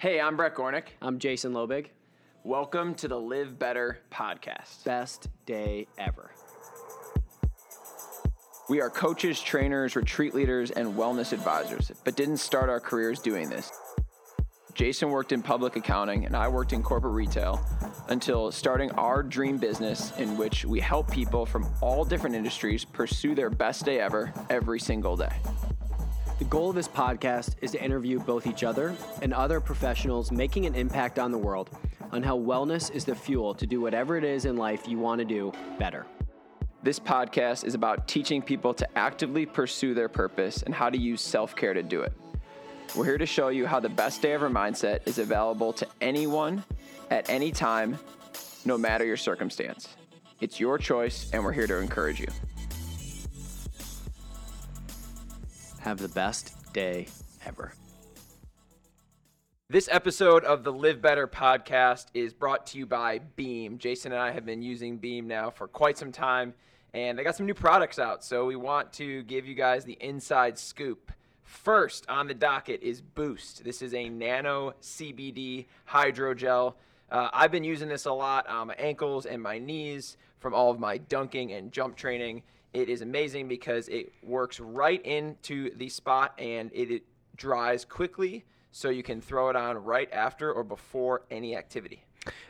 Hey, I'm Brett Gornick. I'm Jason Lobig. Welcome to the Live Better podcast. Best day ever. We are coaches, trainers, retreat leaders, and wellness advisors, but didn't start our careers doing this. Jason worked in public accounting, and I worked in corporate retail until starting our dream business in which we help people from all different industries pursue their best day ever every single day. The goal of this podcast is to interview both each other and other professionals making an impact on the world on how wellness is the fuel to do whatever it is in life you want to do better. This podcast is about teaching people to actively pursue their purpose and how to use self care to do it. We're here to show you how the best day ever mindset is available to anyone at any time, no matter your circumstance. It's your choice, and we're here to encourage you. Have the best day ever. This episode of the Live Better podcast is brought to you by Beam. Jason and I have been using Beam now for quite some time, and they got some new products out. So we want to give you guys the inside scoop. First on the docket is Boost. This is a nano CBD hydrogel. Uh, I've been using this a lot on my ankles and my knees from all of my dunking and jump training. It is amazing because it works right into the spot and it, it dries quickly so you can throw it on right after or before any activity.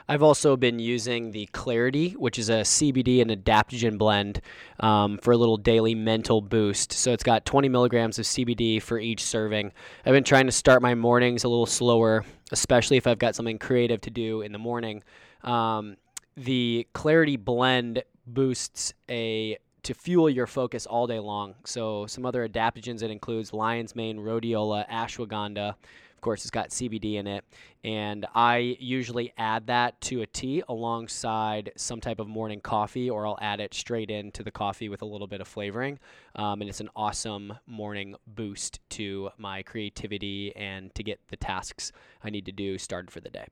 I've also been using the Clarity, which is a CBD and adaptogen blend um, for a little daily mental boost. So it's got 20 milligrams of CBD for each serving. I've been trying to start my mornings a little slower, especially if I've got something creative to do in the morning. Um, the Clarity blend boosts a to fuel your focus all day long. So some other adaptogens it includes lion's mane, rhodiola, ashwagandha. Of course, it's got CBD in it, and I usually add that to a tea alongside some type of morning coffee, or I'll add it straight into the coffee with a little bit of flavoring. Um, and it's an awesome morning boost to my creativity and to get the tasks I need to do started for the day.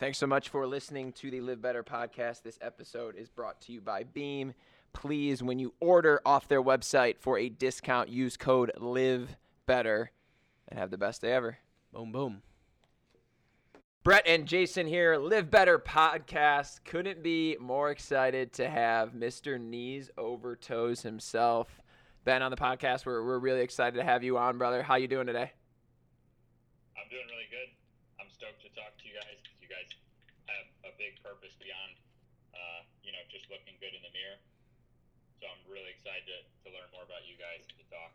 Thanks so much for listening to the Live Better podcast. This episode is brought to you by Beam. Please, when you order off their website for a discount, use code Live Better and have the best day ever. Boom, boom. Brett and Jason here, Live Better podcast. Couldn't be more excited to have Mr. Knees Over Toes himself. Ben on the podcast. We're, we're really excited to have you on, brother. How you doing today? I'm doing really good. I'm stoked to talk to you guys because you guys have a big purpose beyond, uh, you know, just looking good in the mirror. So I'm really excited to, to learn more about you guys and to talk.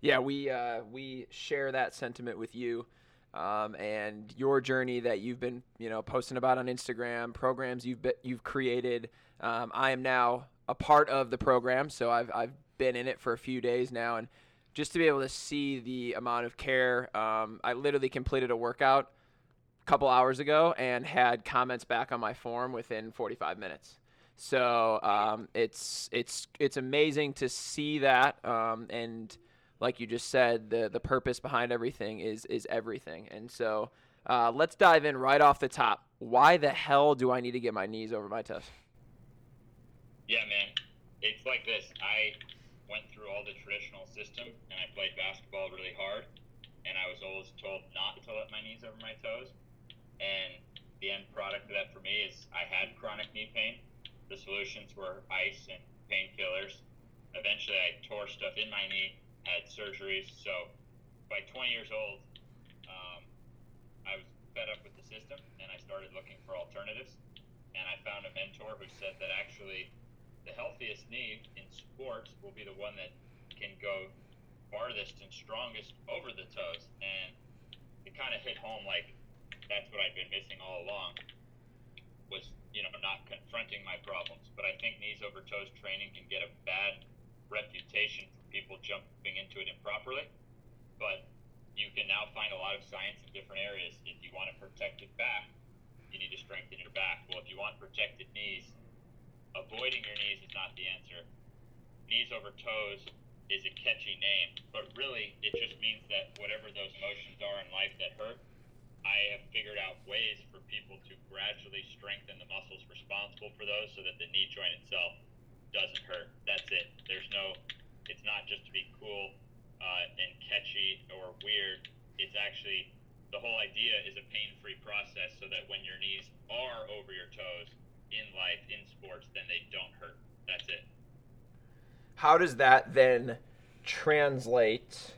Yeah, we uh, we share that sentiment with you um, and your journey that you've been, you know, posting about on Instagram, programs you've been, you've created. Um, I am now a part of the program, so I've I've been in it for a few days now, and just to be able to see the amount of care, um, I literally completed a workout a couple hours ago and had comments back on my form within 45 minutes. So um, it's it's it's amazing to see that um, and like you just said, the the purpose behind everything is is everything. And so uh, let's dive in right off the top. Why the hell do I need to get my knees over my toes? Yeah, man, it's like this. I went through all the traditional system, and I played basketball really hard, and I was always told not to let my knees over my toes. And the end product of that for me is I had chronic knee pain. The solutions were ice and painkillers. Eventually, I tore stuff in my knee had surgeries. So by 20 years old, um, I was fed up with the system and I started looking for alternatives. And I found a mentor who said that actually the healthiest knee in sports will be the one that can go farthest and strongest over the toes. And it kind of hit home like that's what I'd been missing all along was, you know, not confronting my problems. But I think knees over toes training can get a bad reputation for people jumping into it improperly. But you can now find a lot of science in different areas. If you want a protected back, you need to strengthen your back. Well, if you want protected knees, avoiding your knees is not the answer. Knees over toes is a catchy name, but really it just means that whatever those motions are in life that hurt, I have figured out ways for people to gradually strengthen the muscles responsible for those so that the knee joint itself doesn't hurt. That's it. There's no it's not just to be cool uh, and catchy or weird. It's actually the whole idea is a pain-free process so that when your knees are over your toes in life in sports, then they don't hurt. That's it. How does that then translate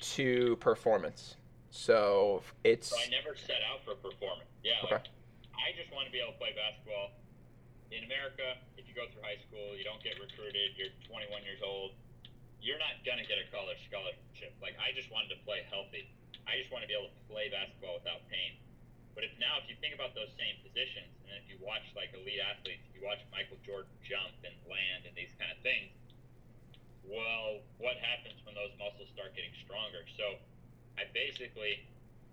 to performance? So it's. So I never set out for a performance. Yeah. Okay. Like, I just want to be able to play basketball. In America, if you go through high school, you don't get recruited, you're 21 years old, you're not going to get a college scholarship. Like, I just wanted to play healthy. I just want to be able to play basketball without pain. But if now, if you think about those same positions, and if you watch like elite athletes, if you watch Michael Jordan jump and land and these kind of things, well, what happens when those muscles start getting stronger? So I basically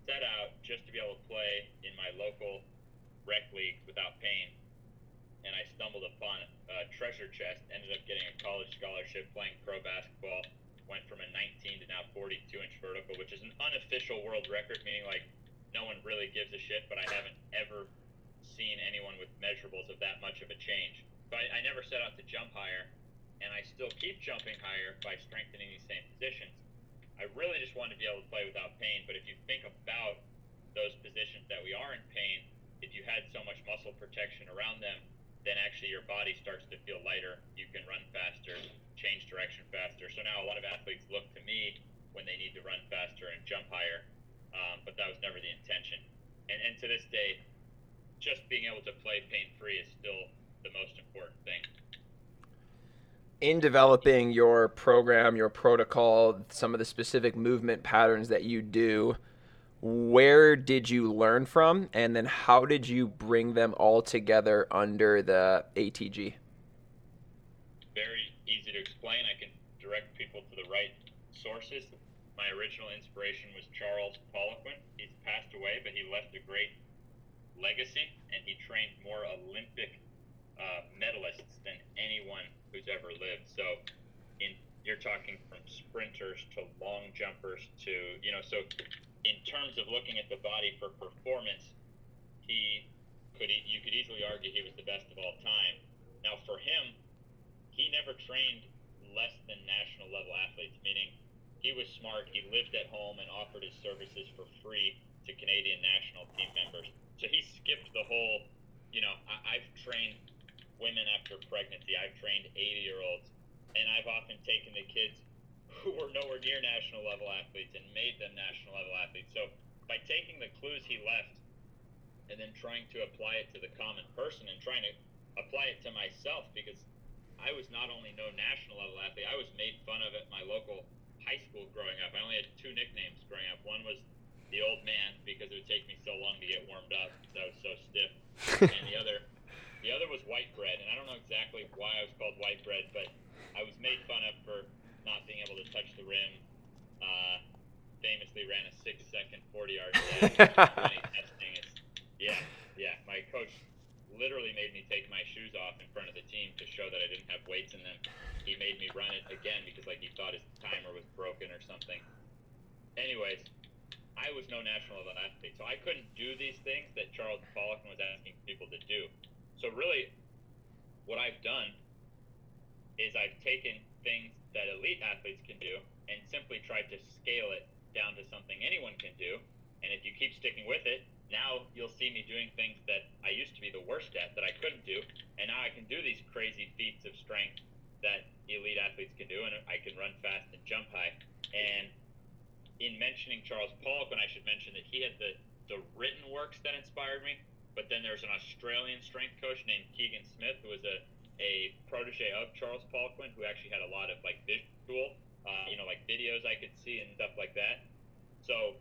set out just to be able to play in my local rec league without pain. And I stumbled upon a treasure chest, ended up getting a college scholarship playing pro basketball, went from a 19 to now 42 inch vertical, which is an unofficial world record, meaning like no one really gives a shit, but I haven't ever seen anyone with measurables of that much of a change. But I, I never set out to jump higher, and I still keep jumping higher by strengthening these same positions. I really just want to be able to play without pain, but if you think about those positions that we are in pain, if you had so much muscle protection around them, then actually your body starts to feel lighter. You can run faster, change direction faster. So now a lot of athletes look to me when they need to run faster and jump higher, um, but that was never the intention. And, and to this day, just being able to play pain free is still the most important thing. In developing your program, your protocol, some of the specific movement patterns that you do, where did you learn from and then how did you bring them all together under the ATG? Very easy to explain. I can direct people to the right sources. My original inspiration was Charles Poliquin. He's passed away, but he left a great legacy, and he trained more Olympic uh, medalists than anyone who's ever lived. So, in you're talking from sprinters to long jumpers to you know so in terms of looking at the body for performance, he could you could easily argue he was the best of all time. Now for him, he never trained less than national level athletes, meaning he was smart. He lived at home and offered his services for free to Canadian national team members. So he skipped the whole, you know, I, I've trained women after pregnancy. I've trained 80 year olds, and I've often taken the kids who were nowhere near national level athletes and made them national level athletes. So by taking the clues he left and then trying to apply it to the common person and trying to apply it to myself because I was not only no national level athlete, I was made fun of at my local high school growing up. I only had two nicknames growing up. One was the old man because it would take me so long to get warmed up because I was so stiff. and the other the other was white bread, and I don't know exactly why I was called white bread, but I was made fun of for not being able to touch the rim. Uh, famously ran a six second 40 yard testing. It's, yeah, yeah. My coach literally made me take my shoes off in front of the team to show that I didn't have weights in them. He made me run it again because like he thought his timer was broken or something. Anyways, I was no national level athlete, so I couldn't do these things that Charles Poliquin was asking people to do. So really, what I've done is I've taken things that elite athletes can do and simply tried to scale it down to something anyone can do. And if you keep sticking with it, now you'll see me doing things that I used to be the worst at that I couldn't do, and now I can do these crazy feats of strength that elite athletes can do, and I can run fast and jump high. And in mentioning Charles Poliquin, I should mention that he had the the written works that inspired me, but then there's an Australian strength coach named Keegan Smith who was a a protege of Charles Poliquin who actually had a lot of like visual, uh, you know, like videos I could see and stuff like that. So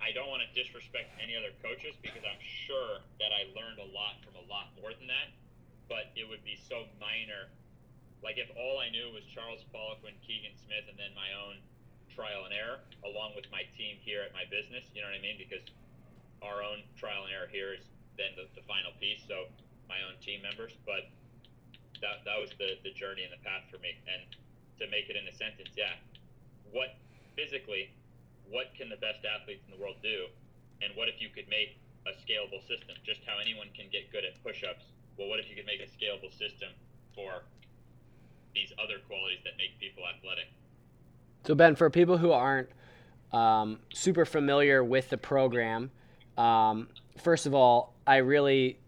I don't want to disrespect any other coaches because I'm sure that I learned a lot from a lot more than that. But it would be so minor. Like if all I knew was Charles Poliquin, Keegan Smith, and then my own trial and error, along with my team here at my business. You know what I mean? Because our own trial and error here is then the, the final piece. So my own team members, but that that was the the journey and the path for me. And to make it in a sentence, yeah, what physically what can the best athletes in the world do? And what if you could make a scalable system? Just how anyone can get good at push ups. Well, what if you could make a scalable system for these other qualities that make people athletic? So, Ben, for people who aren't um, super familiar with the program. Um, first of all, I really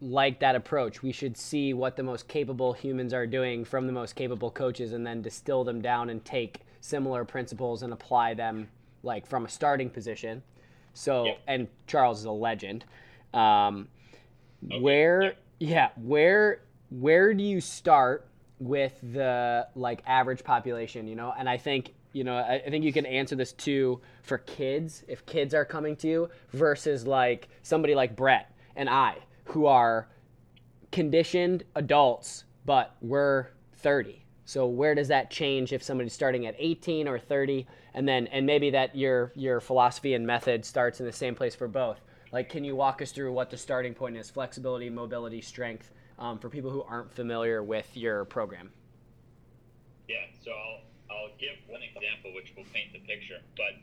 like that approach. We should see what the most capable humans are doing from the most capable coaches and then distill them down and take similar principles and apply them like from a starting position. So, Yep. and Charles is a legend. Um, Okay, where, yep. yeah, where, where do you start with the like average population? You know, and I think you know I, I think you can answer this too for kids if kids are coming to you versus like somebody like Brett and I who are conditioned adults, but we're 30. So where does that change if somebody's starting at 18 or 30, and then and maybe that your your philosophy and method starts in the same place for both? Like, can you walk us through what the starting point is? Flexibility, mobility, strength, um, for people who aren't familiar with your program. Yeah, so I'll I'll give one example which will paint the picture, but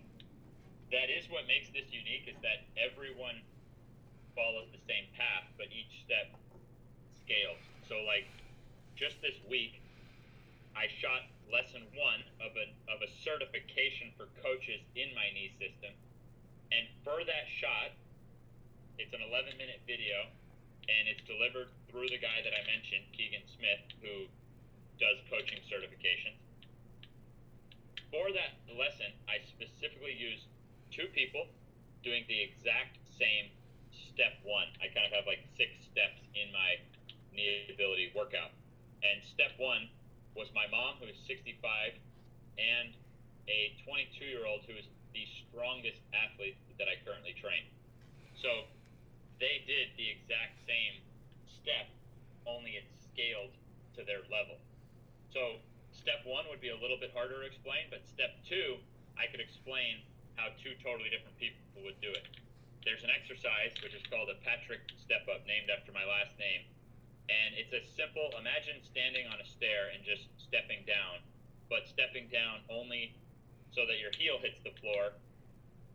that is what makes this unique is that everyone follows the same path, but each step scales. So like just this week, I shot lesson one of a of a certification for coaches in my knee system, and for that shot, it's an 11 minute video, and it's delivered through the guy that I mentioned, Keegan Smith, who does coaching certifications. For that lesson, I specifically used two people doing the exact same step one. I kind of have like six steps in my knee ability workout. And step one was my mom, who is 65, and a 22 year old who is the strongest athlete that I currently train. So they did the exact same step, only it's scaled to their level. So step one would be a little bit harder to explain, but step two, I could explain how two totally different people would do it. There's an exercise which is called a Patrick step up, named after my last name. And it's a simple, imagine standing on a stair and just stepping down, but stepping down only so that your heel hits the floor,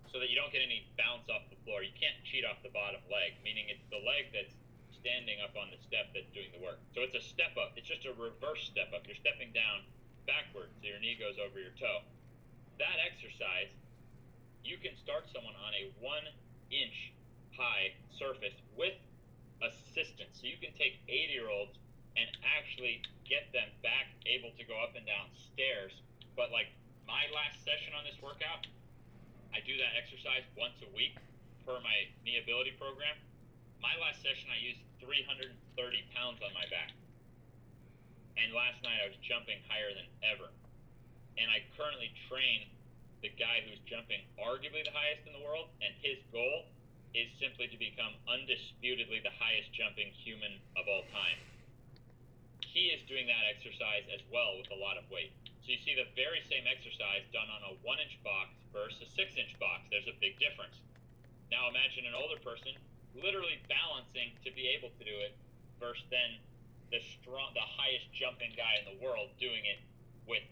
so that you don't get any bounce off the floor. You can't cheat off the bottom leg, meaning it's the leg that's standing up on the step that's doing the work. So it's a step up. It's just a reverse step up. You're stepping down backwards, so your knee goes over your toe. That exercise, you can start someone on a one inch high surface with assistance. So you can take 80 year olds and actually get them back able to go up and down stairs. But like my last session on this workout, I do that exercise once a week per my knee ability program. My last session, I used 330 pounds on my back. And last night, I was jumping higher than ever. And I currently train the guy who's jumping arguably the highest in the world, and his goal is simply to become undisputedly the highest jumping human of all time. He is doing that exercise as well with a lot of weight. So you see the very same exercise done on a one inch box versus a six inch box. There's a big difference. Now imagine an older person literally balancing to be able to do it versus then the strong the highest jumping guy in the world doing it with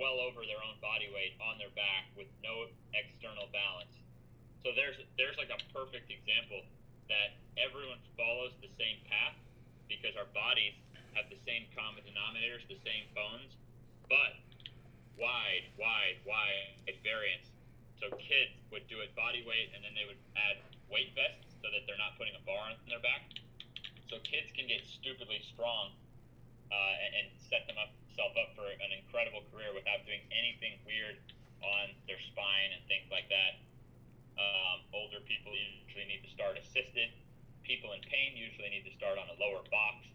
well over their own body weight on their back with no external balance. So there's there's like a perfect example that everyone follows the same path because our bodies have the same common denominators, the same bones, but wide, wide, wide variance. So kids would do it body weight and then they would add weight vests so that they're not putting a bar on their back. So kids can get stupidly strong uh, and, and set them up up for an incredible career without doing anything weird on their spine and things like that. Um, older people usually need to start assisted. People in pain usually need to start on a lower box,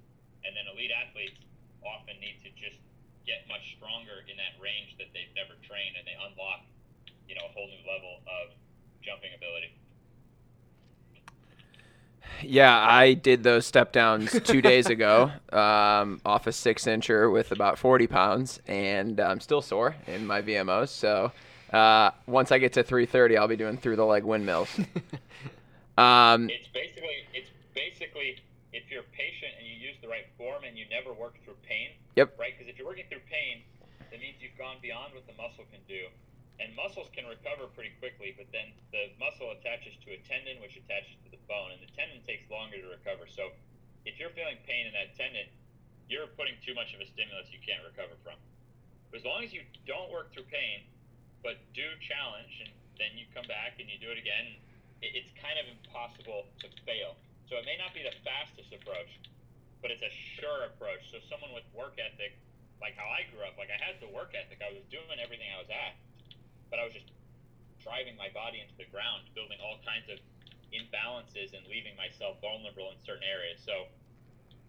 and then elite athletes often need to just get much stronger in that range that they've never trained, and they unlock, you know, a whole new level of jumping ability. Yeah, I did those step downs two days ago um, off a six incher with about 40 pounds, and I'm still sore in my VMOs. So uh, once I get to 330, I'll be doing through the leg windmills. um, It's basically it's basically if you're patient and you use the right form and you never work through pain. Yep. Right, because if you're working through pain, that means you've gone beyond what the muscle can do. And muscles can recover pretty quickly, but then the muscle attaches to a tendon, which attaches to the bone, and the tendon takes longer to recover. So, if you're feeling pain in that tendon, you're putting too much of a stimulus you can't recover from. But as long as you don't work through pain, but do challenge and then you come back and you do it again. It's kind of impossible to fail. So it may not be the fastest approach, but it's a sure approach. So someone with work ethic, like how I grew up, like I had the work ethic. I was doing everything I was at, but I was just driving my body into the ground, building all kinds of imbalances and leaving myself vulnerable in certain areas. So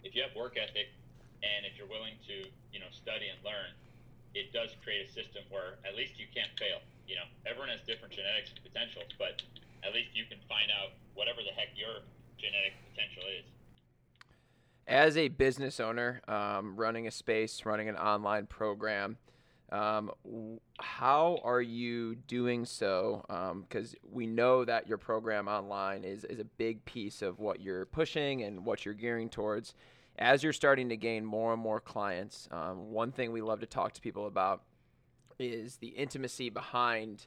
if you have work ethic and if you're willing to, you know, study and learn, it does create a system where at least you can't fail. You know, everyone has different genetics and potentials, but at least you can find out whatever the heck your genetic potential is. As a business owner, um, running a space, running an online program, um, how are you doing so? Because um, we know that your program online is, is a big piece of what you're pushing and what you're gearing towards. As you're starting to gain more and more clients, um, one thing we love to talk to people about is the intimacy behind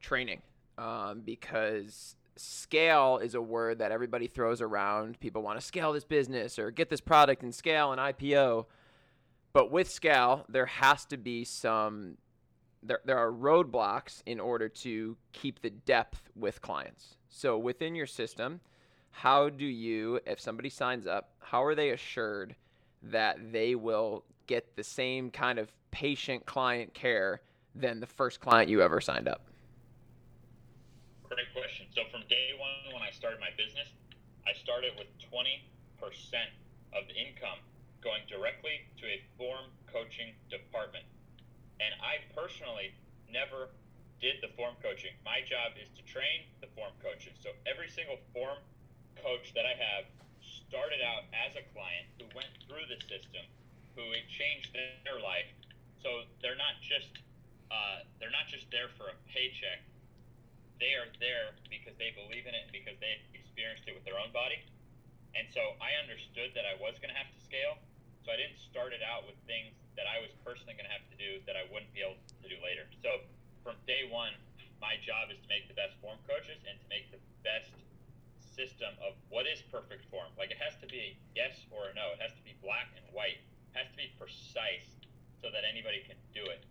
training. Um, because scale is a word that everybody throws around. People want to scale this business or get this product and scale an IPO. But with scale, there has to be some there, there are roadblocks in order to keep the depth with clients. So within your system, how do you, if somebody signs up, how are they assured that they will get the same kind of patient client care than the first client you ever signed up? Great question. So from day one, when I started my business, I started with 20% of the income going directly to a form coaching department. And I personally never did the form coaching. My job is to train the form coaches. So every single form coach that I have started out as a client who went through the system, who it changed their life. So they're not just uh, they're not just there for a paycheck. They are there because they believe in it and because they experienced it with their own body. And so I understood that I was going to have to scale, so I didn't start it out with things that I was personally going to have to do that I wouldn't be able to do later. So from day one, my job is to make the best form coaches and to make the best system of what is perfect form. Like it has to be a yes or a no. It has to be black and white. It has to be precise so that anybody can do it.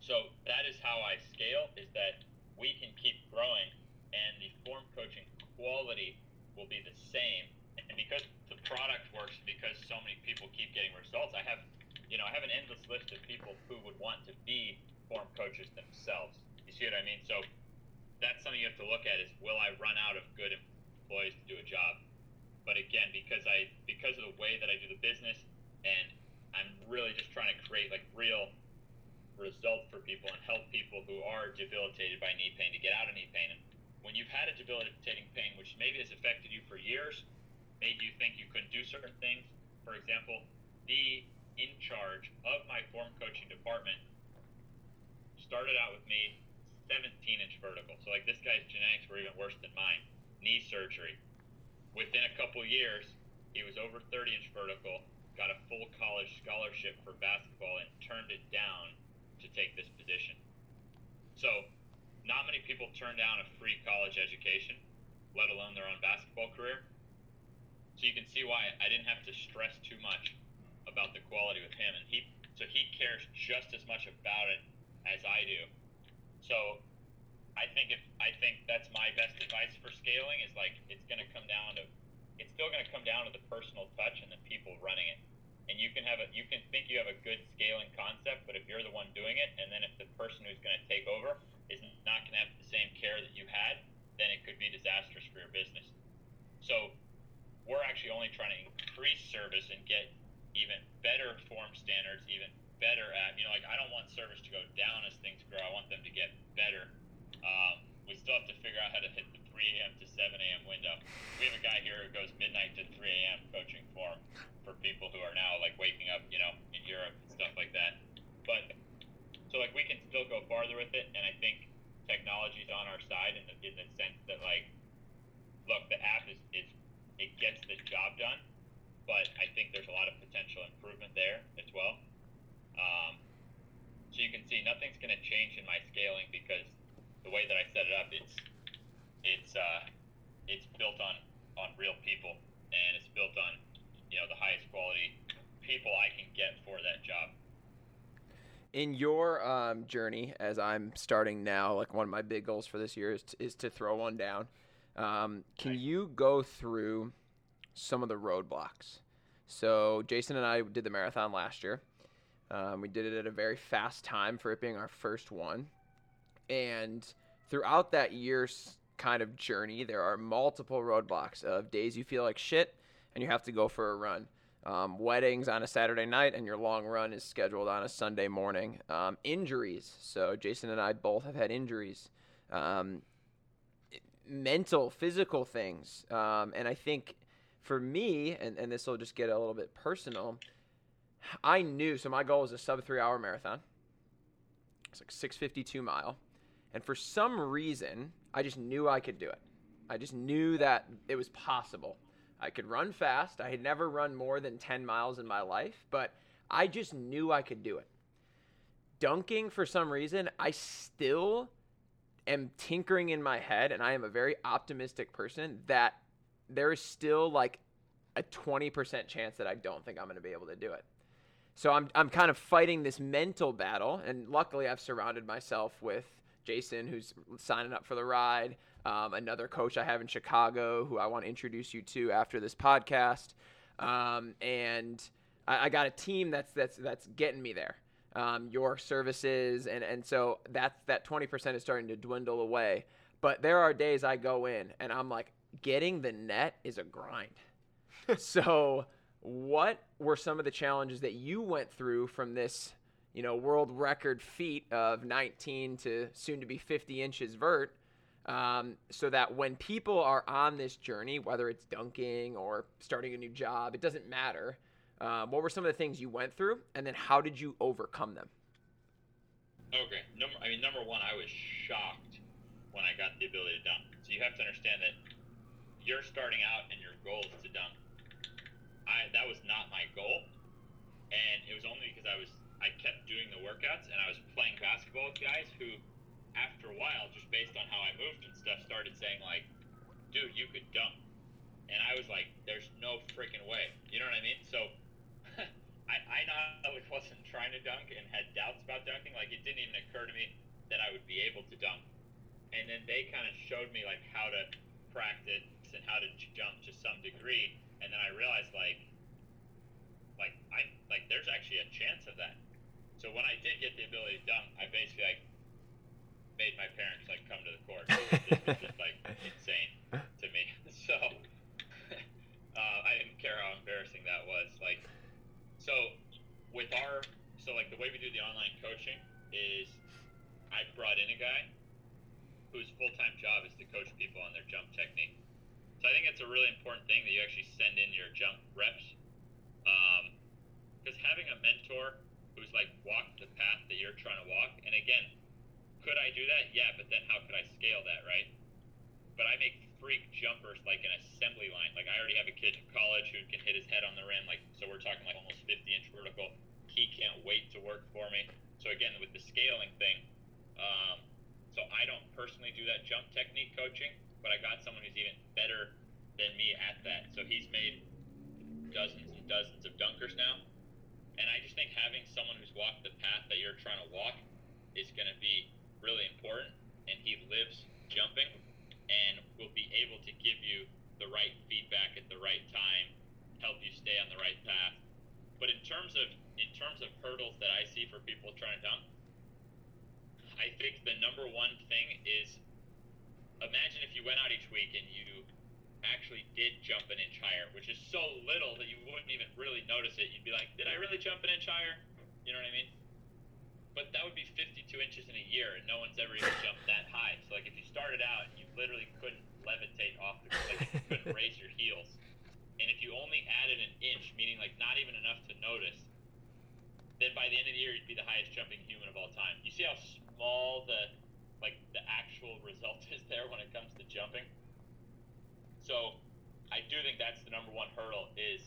So that is how I scale is that we can keep growing and the form coaching quality will be the same. And because product works because so many people keep getting results. I have, you know, I have an endless list of people who would want to be form coaches themselves. You see what I mean? So that's something you have to look at is will I run out of good employees to do a job? But again, because I because of the way that I do the business and I'm really just trying to create like real results for people and help people who are debilitated by knee pain to get out of knee pain. And when you've had a debilitating pain, which maybe has affected you for years, made you think you couldn't do certain things. For example, the in charge of my form coaching department started out with me 17 inch vertical. So like this guy's genetics were even worse than mine. Knee surgery. Within a couple years, he was over 30 inch vertical, got a full college scholarship for basketball, and turned it down to take this position. So, not many people turn down a free college education, let alone their own basketball career. So you can see why I didn't have to stress too much about the quality with him, and he so he cares just as much about it as I do. So I think if I think that's my best advice for scaling is like it's going to come down to it's still going to come down to the personal touch and the people running it. And you can have a you can think you have a good scaling concept, but if you're the one doing it, and then if the person who's going to take over is not going to have the same care that you had, then it could be disastrous for your business. So we're actually only trying to increase service and get even better form standards, even better at, you know, like I don't want service to go down as things grow. I want them to get better. Um, we still have to figure out how to hit the 3 a.m. to 7 a.m. window. We have a guy here who goes midnight to 3 a.m. coaching form for people who are now like waking up, you know, in Europe and stuff like that. But so like we can still go farther with it, and I think technology is on our side in the, in the sense that like, look, the app is, is it gets the job done. But I think there's a lot of potential improvement there as well. Um, so you can see nothing's going to change in my scaling because the way that I set it up, it's it's uh, it's built on on real people and it's built on you know the highest quality people I can get for that job. in your um, journey, as I'm starting now, like one of my big goals for this year is to, is to throw one down. Um, can Right. you go through some of the roadblocks? So Jason and I did the marathon last year. Um, we did it at a very fast time for it being our first one, and throughout that year's kind of journey, there are multiple roadblocks of days you feel like shit and you have to go for a run. Um, weddings on a Saturday night and your long run is scheduled on a Sunday morning. Um, injuries. So Jason and I both have had injuries. Um, mental, physical things. Um, and I think for me, and, and this will just get a little bit personal, I knew. So my goal was a sub three hour marathon. It's like 652 mile. And for some reason, I just knew I could do it. I just knew that it was possible. I could run fast. I had never run more than 10 miles in my life, but I just knew I could do it. Dunking, for some reason, I still am tinkering in my head, and I am a very optimistic person that there is still like a 20% chance that I don't think I'm going to be able to do it. So I'm, I'm kind of fighting this mental battle, and luckily I've surrounded myself with Jason, who's signing up for the ride, um, another coach I have in Chicago, who I want to introduce you to after this podcast, um, and I, I got a team that's that's that's getting me there. Um, your services, and and so that's that 20% is starting to dwindle away. But there are days I go in and I'm like, getting the net is a grind. so, what were some of the challenges that you went through from this, you know, world record feat of 19 to soon to be 50 inches vert? Um, so that when people are on this journey, whether it's dunking or starting a new job, it doesn't matter. Um, what were some of the things you went through, and then how did you overcome them? Okay. Number, I mean, number one, I was shocked when I got the ability to dunk. So you have to understand that you're starting out and your goal is to dunk. I that was not my goal, and it was only because I was I kept doing the workouts and I was playing basketball with guys who, after a while, just based on how I moved and stuff, started saying like, "Dude, you could dunk," and I was like, "There's no freaking way." You know what I mean? So. I, only wasn't trying to dunk and had doubts about dunking, like it didn't even occur to me that I would be able to dunk. And then they kind of showed me like how to practice and how to j- jump to some degree. And then I realized like, like I like there's actually a chance of that. So when I did get the ability to dunk, I basically like made my parents like come to the court. This was just like insane to me. So uh, I didn't care how embarrassing that was. Like so with our so like the way we do the online coaching is I brought in a guy whose full time job is to coach people on their jump technique. So I think it's a really important thing that you actually send in your jump reps. Um, because having a mentor who's like walked the path that you're trying to walk, and again, could I do that? Yeah, but then how could I scale that, right? But I make freak jumpers like an assembly line. Like I already have a kid in college who can hit his head on the rim. Like so, we're talking like almost 50 inch vertical. He can't wait to work for me. So again, with the scaling thing, um, so I don't personally do that jump technique coaching, but I got someone who's even better than me at that. So he's made dozens and dozens of dunkers now, and I just think having someone who's walked the path that you're trying to walk is going to be really important. And he lives jumping and will be able to give you the right feedback at the right time, help you stay on the right path. But in terms of in terms of hurdles that I see for people trying to dunk, I think the number one thing is imagine if you went out each week and you actually did jump an inch higher, which is so little that you wouldn't even really notice it. You'd be like, did I really jump an inch higher? You know what I mean? But that would be 52 inches in a year, and no one's ever even jumped that high. So, like, if you started out and you literally couldn't levitate off the like, you couldn't raise your heels, and if you only added an inch, meaning like not even enough to notice, then by the end of the year you'd be the highest jumping human of all time. You see how small the like the actual result is there when it comes to jumping. So, I do think that's the number one hurdle is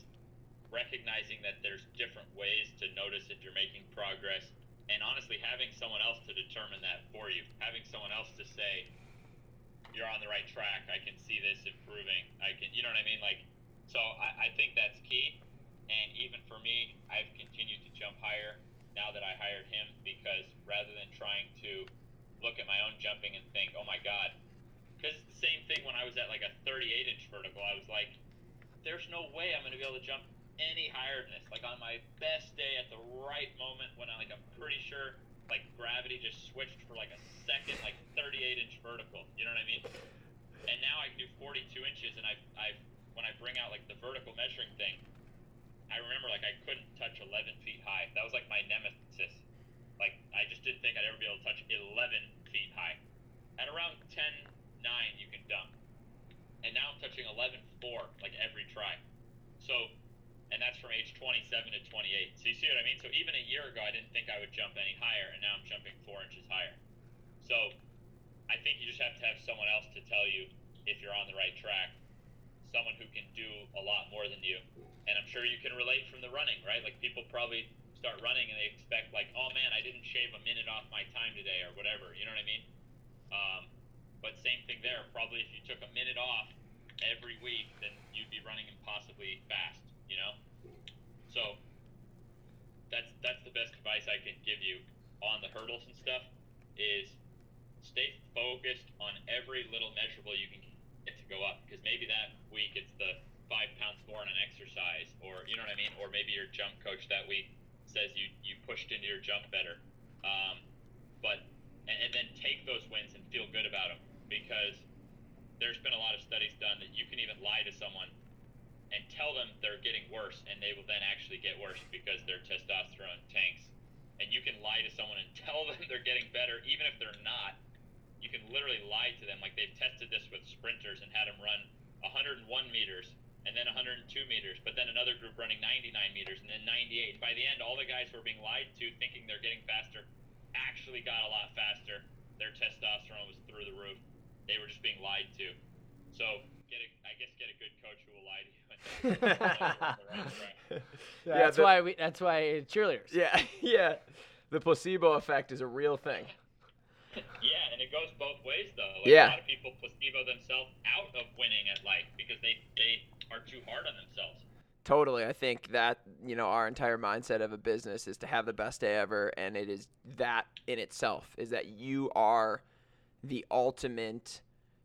recognizing that there's different ways to notice if you're making progress and honestly having someone else to determine that for you having someone else to say you're on the right track. I can see this improving. I can you know what i mean? Like so i, I think that's key. And even for me i've continued to jump higher now that I hired him because rather than trying to look at my own jumping and think, oh my god, because the same thing when I was at like a 38 inch vertical. I was like, there's no way I'm going to be able to jump any higher than this. Like on my best day at the right moment when I like I'm pretty sure like gravity just switched for like a second, like 38 inch vertical. You know what I mean? And now I can do 42 inches, and I I when I bring out like the vertical measuring thing, I remember like I couldn't touch 11 feet high. That was like my nemesis. Like I just didn't think I'd ever be able to touch 11 feet high. At around 10, 9, you can dunk. And now I'm touching 11, 4 like every try. So, and that's from age 27 to 28. So you see what I mean? So even a year ago, I didn't think I would jump any higher, and now I'm jumping four inches higher. So I think you just have to have someone else to tell you if you're on the right track, someone who can do a lot more than you. And I'm sure you can relate from the running, right? Like people probably start running and they expect like, oh man, I didn't shave a minute off my time today or whatever. You know what I mean? Um, but same thing there. Probably if you took a minute off every week, then you'd be running impossibly fast. You know? So that's that's the best advice I can give you on the hurdles and stuff is stay focused on every little measurable you can get to go up because maybe that week it's the five pounds more on an exercise or you know what I mean or maybe your jump coach that week says you you pushed into your jump better um, but and, and then take those wins and feel good about them because there's been a lot of studies done that you can even lie to someone and tell them they're getting worse and they will then actually get worse because their testosterone tanks and you can lie to someone and tell them they're getting better even if they're not you can literally lie to them like they've tested this with sprinters and had them run 101 meters and then 102 meters, but then another group running 99 meters and then 98. By the end, all the guys who were being lied to, thinking they're getting faster, actually got a lot faster. Their testosterone was through the roof. They were just being lied to. So get a, I guess get a good coach who will lie to you. yeah, that's the, why we. That's why cheerleaders. Yeah, yeah. The placebo effect is a real thing. yeah, and it goes both ways though. Like yeah. A lot of people placebo themselves out of winning at life because they they are too hard on themselves. Totally. I think that, you know, our entire mindset of a business is to have the best day ever and it is that in itself is that you are the ultimate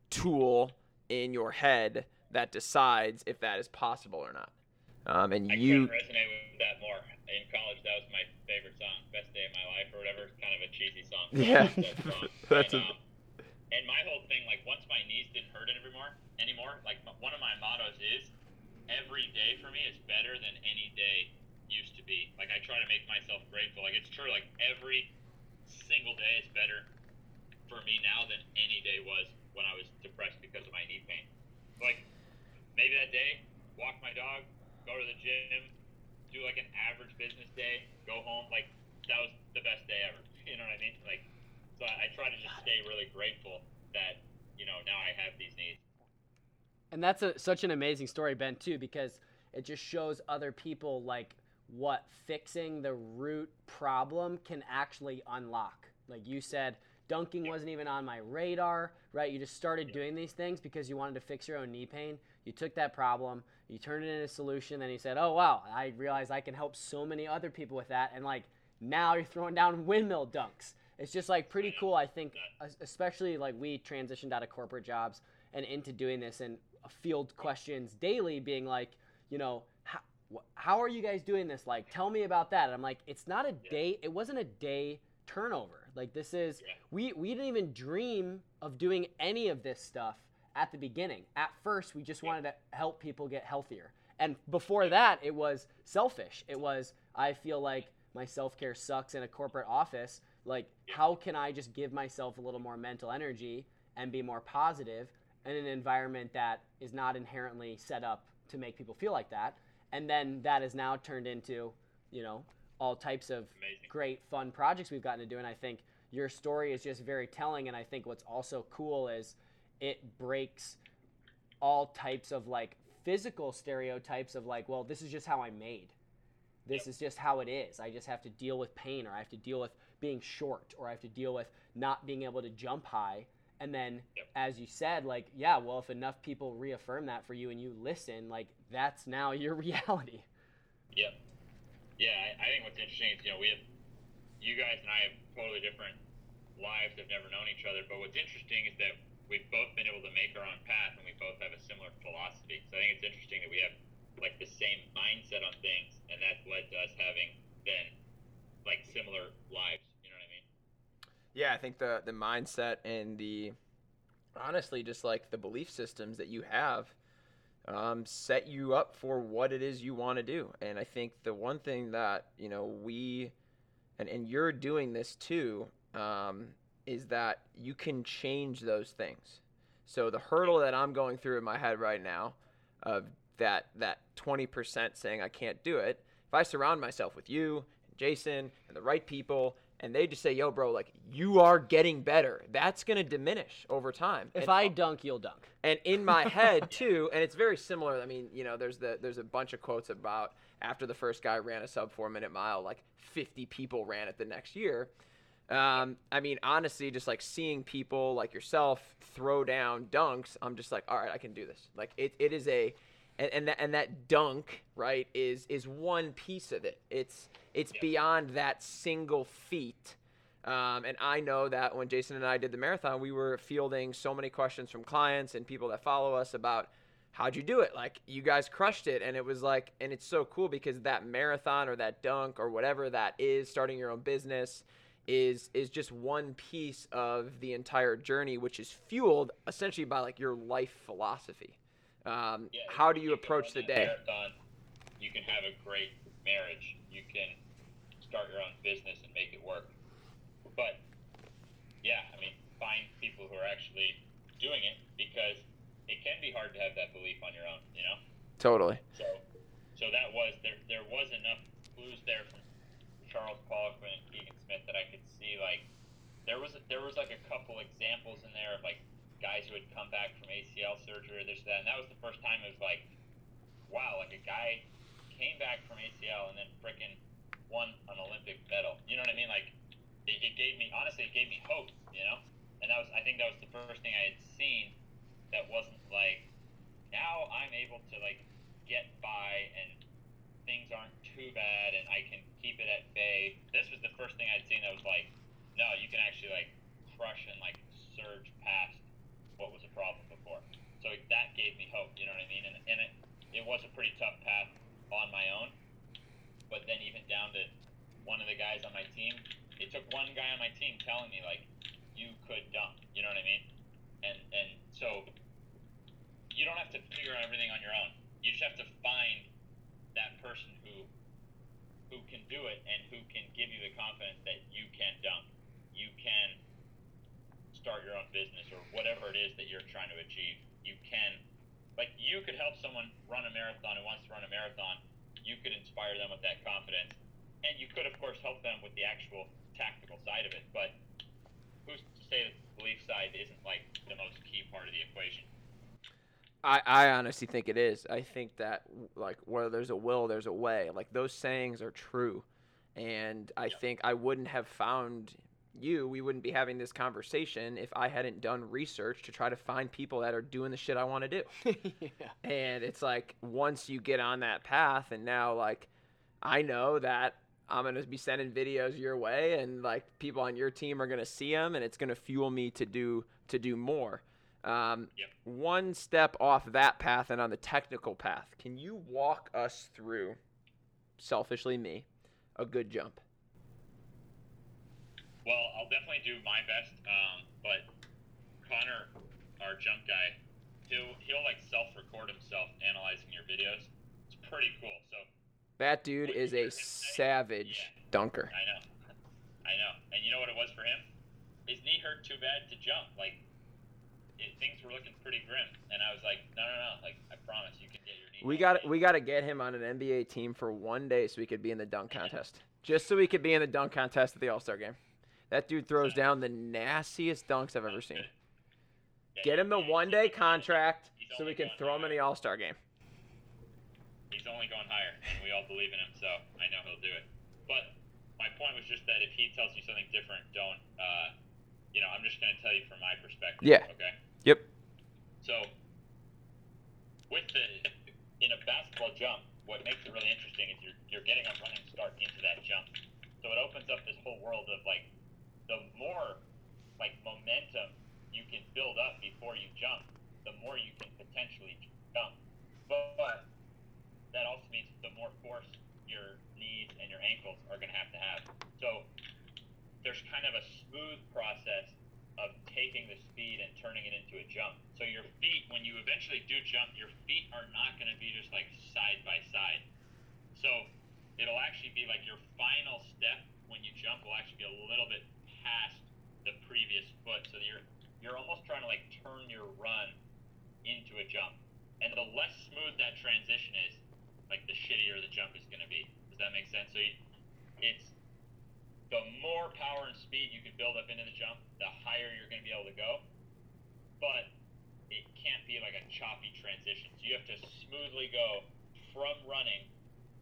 tool in your head that decides if that is possible or not. Um, and I you resonate with that more. In college, that was my favorite song, "Best Day of My Life" or whatever. Kind of a cheesy song. Yeah, song. that's and, a, um, and my whole thing, like once my knees didn't hurt anymore, anymore, like one of my mottos is every day for me is better than any day used to be. Like I try to make myself grateful. Like it's true. Like every single day is better for me now than any day was when I was depressed because of my knee pain. Like maybe that day, walk my dog, go to the gym, do like an average business day, go home. Like that was the best day ever. You know what I mean? Like so I, I try to just stay really grateful that you know now I have these needs. And that's a, such an amazing story, Ben, too, because it just shows other people like what fixing the root problem can actually unlock. Like you said, dunking wasn't even on my radar, right? You just started doing these things because you wanted to fix your own knee pain. You took that problem, you turned it into a solution, then you said, "Oh wow, I realize I can help so many other people with that." And like now you're throwing down windmill dunks. It's just like pretty cool. I think, especially like we transitioned out of corporate jobs and into doing this, and field questions daily, being like, you know, how, how are you guys doing this? Like, tell me about that. And I'm like, it's not a day. It wasn't a day turnover. Like this is we we didn't even dream of doing any of this stuff at the beginning. At first, we just wanted to help people get healthier. And before that, it was selfish. It was I feel like my self-care sucks in a corporate office. Like how can I just give myself a little more mental energy and be more positive in an environment that is not inherently set up to make people feel like that. And then that has now turned into, you know, all types of Amazing. great fun projects we've gotten to do. And I think your story is just very telling. And I think what's also cool is it breaks all types of like physical stereotypes of like, well, this is just how I'm made. This Yep. is just how it is. I just have to deal with pain or I have to deal with being short or I have to deal with not being able to jump high. And then, Yep. as you said, like, yeah, well, if enough people reaffirm that for you and you listen, like, that's now your reality. Yep. Yeah, I, I think what's interesting is you know we have you guys and I have totally different lives, have never known each other. But what's interesting is that we've both been able to make our own path, and we both have a similar philosophy. So I think it's interesting that we have like the same mindset on things, and that's led to us having then like similar lives. You know what I mean? Yeah, I think the the mindset and the honestly just like the belief systems that you have um, set you up for what it is you want to do. And I think the one thing that you know we and and you're doing this too um, is that you can change those things. So the hurdle that I'm going through in my head right now of that that 20% saying I can't do it, if I surround myself with you and Jason and the right people and they just say, "Yo, bro, like you are getting better." That's going to diminish over time. If And- I dunk, you'll dunk. and in my head too and it's very similar i mean you know there's the there's a bunch of quotes about after the first guy ran a sub four minute mile like 50 people ran it the next year um, i mean honestly just like seeing people like yourself throw down dunks i'm just like all right i can do this like it, it is a and, and that and that dunk right is is one piece of it it's it's beyond that single feat um, and I know that when Jason and I did the marathon, we were fielding so many questions from clients and people that follow us about how'd you do it? Like you guys crushed it, and it was like, and it's so cool because that marathon or that dunk or whatever that is, starting your own business, is is just one piece of the entire journey, which is fueled essentially by like your life philosophy. Um, Yeah, how do you can approach the day? Marathon, you can have a great marriage. You can start your own business and make it work. But yeah, I mean, find people who are actually doing it because it can be hard to have that belief on your own. You know. Totally. So, so that was there. There was enough clues there from Charles Poliquin and Keegan Smith that I could see. Like, there was a, there was like a couple examples in there of like guys who had come back from ACL surgery or this that, and that was the first time it was like, wow, like a guy came back from ACL and then freaking won an Olympic medal. You know what I mean? Like, it, it gave me honestly, it gave me hope. You know, and that was I think that was the first thing I had seen that wasn't like now I'm able to like get by and things aren't too bad and I can keep it at bay. This was the first thing I'd seen that was like, no, you can actually like crush and like surge past what was a problem before. So that gave me hope, you know what I mean? And, and it, it was a pretty tough path on my own. But then even down to one of the guys on my team, it took one guy on my team telling me like, you could dunk, you know what I mean? And and so you don't have to figure out everything on your own. You just have to find that person who who can do it and who can give you the confidence that you can dunk. You can start your own business or whatever it is that you're trying to achieve. You can like you could help someone run a marathon who wants to run a marathon. You could inspire them with that confidence. And you could of course help them with the actual tactical side of it, but who's to say that the belief side isn't like the most key part of the equation? I, I honestly think it is. I think that like where there's a will, there's a way. Like those sayings are true, and I think I wouldn't have found you. We wouldn't be having this conversation if I hadn't done research to try to find people that are doing the shit I want to do. yeah. And it's like once you get on that path, and now like I know that I'm gonna be sending videos your way, and like people on your team are gonna see them, and it's gonna fuel me to do to do more. Um, Yep. One step off that path and on the technical path, can you walk us through, selfishly me, a good jump? Well, I'll definitely do my best. Um, but Connor, our jump guy, he'll he'll like self-record himself analyzing your videos. It's pretty cool. So That dude is a heard him say? savage Yeah. dunker. I know, I know. And you know what it was for him? His knee hurt too bad to jump. Like it, things were looking pretty grim, and I was like, no, no, no. Like I promise, you can get your knee. We healthy." got we got to get him on an NBA team for one day so he could be in the dunk contest. Just so he could be in the dunk contest at the All Star game. That dude throws down the nastiest dunks I've ever seen. Get him the one day contract so we can throw him in the. All Star game. He's only going higher, and we all believe in him, so I know he'll do it. But my point was just that if he tells you something different, don't. Uh, you know, I'm just going to tell you from my perspective. Yeah. Okay. Yep. So, with the in a basketball jump, what makes it really interesting is you're you're getting a running start into that jump. So it opens up this whole world of like the more like momentum you can build up before you jump, the more you can potentially jump. But, but that also means the more force your knees and your ankles are going to have to have. So there's kind of a smooth process of taking the speed and turning it into a jump. So your feet, when you eventually do jump, your feet are not going to be just like side by side. So it'll actually be like your final step when you jump will actually be a little bit past the previous foot. So you're you're almost trying to like turn your run into a jump. And the less smooth that transition is, like the shittier the jump is going to be. Does that make sense? So you, it's the more power and speed you can build up into the jump, the higher you're going to be able to go. But it can't be like a choppy transition. So you have to smoothly go from running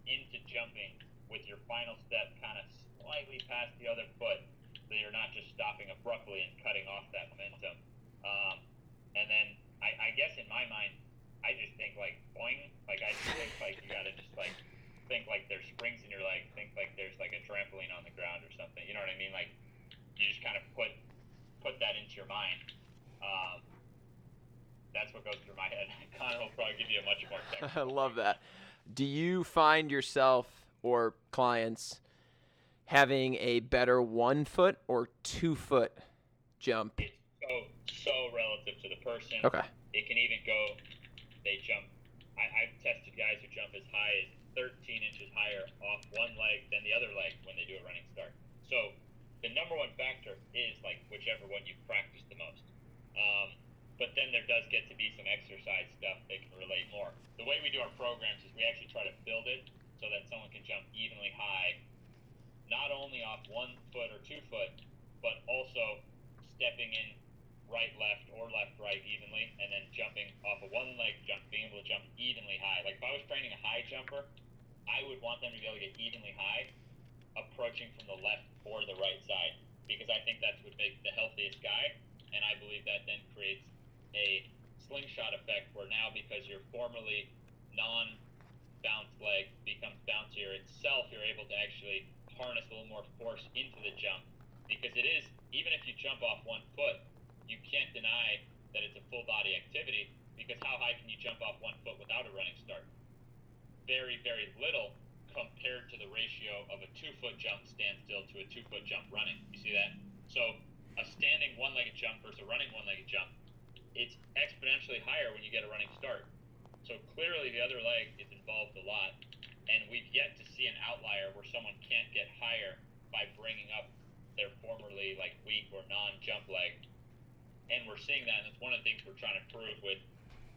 into jumping with your final step kind of slightly past the other foot so you're not just stopping abruptly and cutting off that momentum. Um, and then I, I guess in my mind, I just think like boing, like I just think like you gotta just like think like there's springs in your leg, think like there's like a trampoline on the ground or something. You know what I mean? Like you just kind of put put that into your mind. Um, that's what goes through my head. Connor will probably give you a much more. I love that. Do you find yourself or clients having a better one foot or two foot jump? It's so so relative to the person. Okay. It can even go. They jump. I, I've tested guys who jump as high as 13 inches higher off one leg than the other leg when they do a running start. So the number one factor is like whichever one you practice the most. Um, but then there does get to be some exercise stuff that can relate more. The way we do our programs is we actually try to build it so that someone can jump evenly high, not only off one foot or two foot, but also stepping in right, left, or left, right evenly, and then jumping off a one leg jump, being able to jump evenly high. Like if I was training a high jumper, I would want them to be able to get evenly high, approaching from the left or the right side, because I think that's what makes the healthiest guy, and I believe that then creates a slingshot effect where now because your formerly non bounce leg becomes bouncier itself, you're able to actually harness a little more force into the jump. Because it is, even if you jump off one foot, you can't deny that it's a full body activity because how high can you jump off one foot without a running start? Very, very little compared to the ratio of a two foot jump standstill to a two foot jump running. You see that? So a standing one legged jump versus a running one legged jump, it's exponentially higher when you get a running start. So clearly the other leg is involved a lot. And we've yet to see an outlier where someone can't get higher by bringing up their formerly like weak or non jump leg and we're seeing that, and it's one of the things we're trying to prove with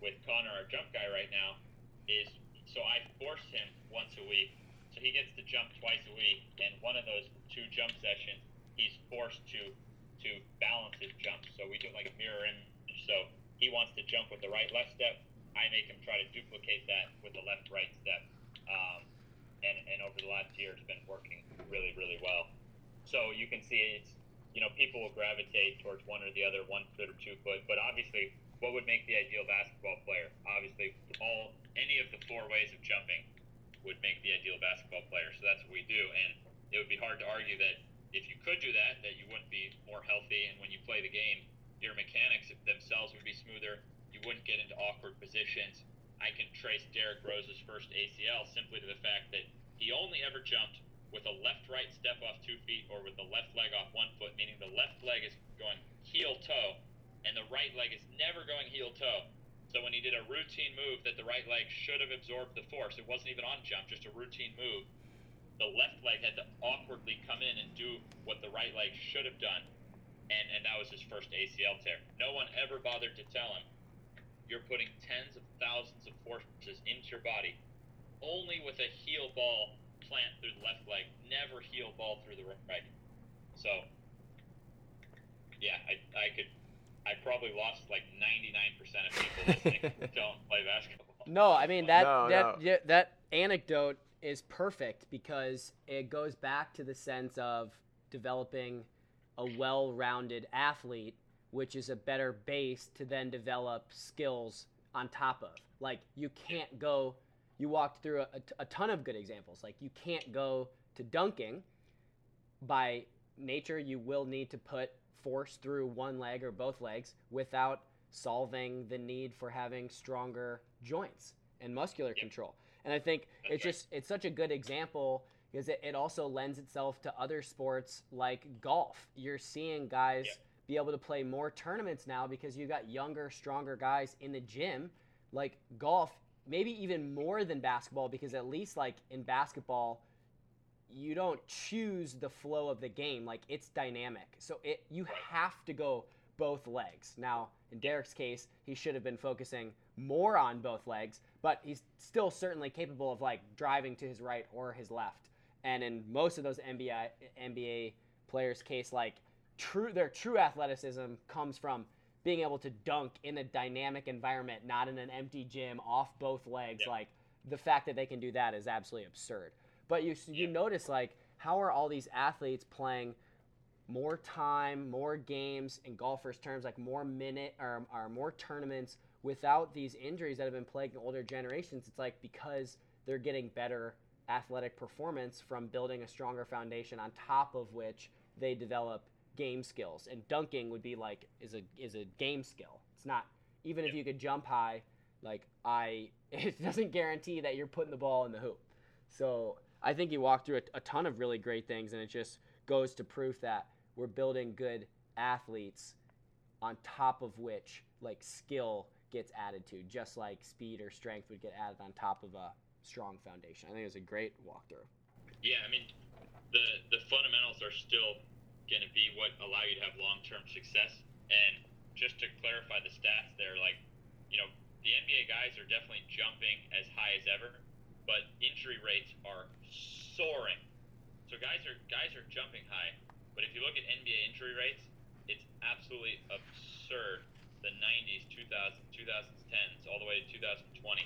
with Connor, our jump guy right now, is so I force him once a week, so he gets to jump twice a week, and one of those two jump sessions, he's forced to to balance his jumps. So we do like a mirror image. So he wants to jump with the right left step. I make him try to duplicate that with the left right step. Um, and, and over the last year, it's been working really, really well. So you can see it's you know, people will gravitate towards one or the other, one foot or two foot. But obviously, what would make the ideal basketball player? Obviously, all any of the four ways of jumping would make the ideal basketball player. So that's what we do, and it would be hard to argue that if you could do that, that you wouldn't be more healthy, and when you play the game, your mechanics themselves would be smoother. You wouldn't get into awkward positions. I can trace Derrick Rose's first ACL simply to the fact that he only ever jumped with a left right step off two feet or with the left leg off one foot, meaning the left leg is going heel toe and the right leg is never going heel toe. So when he did a routine move that the right leg should have absorbed the force, it wasn't even on jump, just a routine move. The left leg had to awkwardly come in and do what the right leg should have done. And, and that was his first ACL tear. No one ever bothered to tell him, you're putting tens of thousands of forces into your body only with a heel ball plant through the left leg, never heel ball through the right. So, yeah, I, I could, I probably lost like 99% of people listening don't play basketball. No, I mean that No, that no. yeah, that anecdote is perfect because it goes back to the sense of developing a well-rounded athlete, which is a better base to then develop skills on top of. Like you can't go. You walked through a, a ton of good examples. Like you can't go to dunking by nature, you will need to put force through one leg or both legs without solving the need for having stronger joints and muscular yep. control. And I think That's it's right. just it's such a good example because it, it also lends itself to other sports like golf. You're seeing guys yep. Be able to play more tournaments now because you got younger, stronger guys in the gym. Like golf, maybe even more than basketball because at least like in basketball you don't choose the flow of the game. Like it's dynamic. So it you have to go both legs. Now in derrick's case he should have been focusing more on both legs but he's still certainly capable of like driving to his right or his left. And in most of those nba nba players case like true their true athleticism comes from being able to dunk in a dynamic environment not in an empty gym off both legs yep. like the fact that they can do that is absolutely absurd but you you notice like how are all these athletes playing more time, more games in golfers' terms, like more minute or, or more tournaments without these injuries that have been plaguing older generations? It's like because they're getting better athletic performance from building a stronger foundation on top of which they develop game skills. And dunking would be like is a is a game skill. It's not even if you could jump high, like I it doesn't guarantee that you're putting the ball in the hoop. So I think he walked through a, a ton of really great things, and it just goes to proof that we're building good athletes on top of which like skill gets added to, just like speed or strength would get added on top of a strong foundation. I think it was a great walkthrough. Yeah, I mean, the the fundamentals are still going to be what allow you to have long term success. And just to clarify the stats, there, like, you know, the NBA guys are definitely jumping as high as ever, but injury rates are soaring. So guys are guys are jumping high, but if you look at NBA injury rates, it's absolutely absurd. The 90s, 2000s, 2010s, all the way to 2020,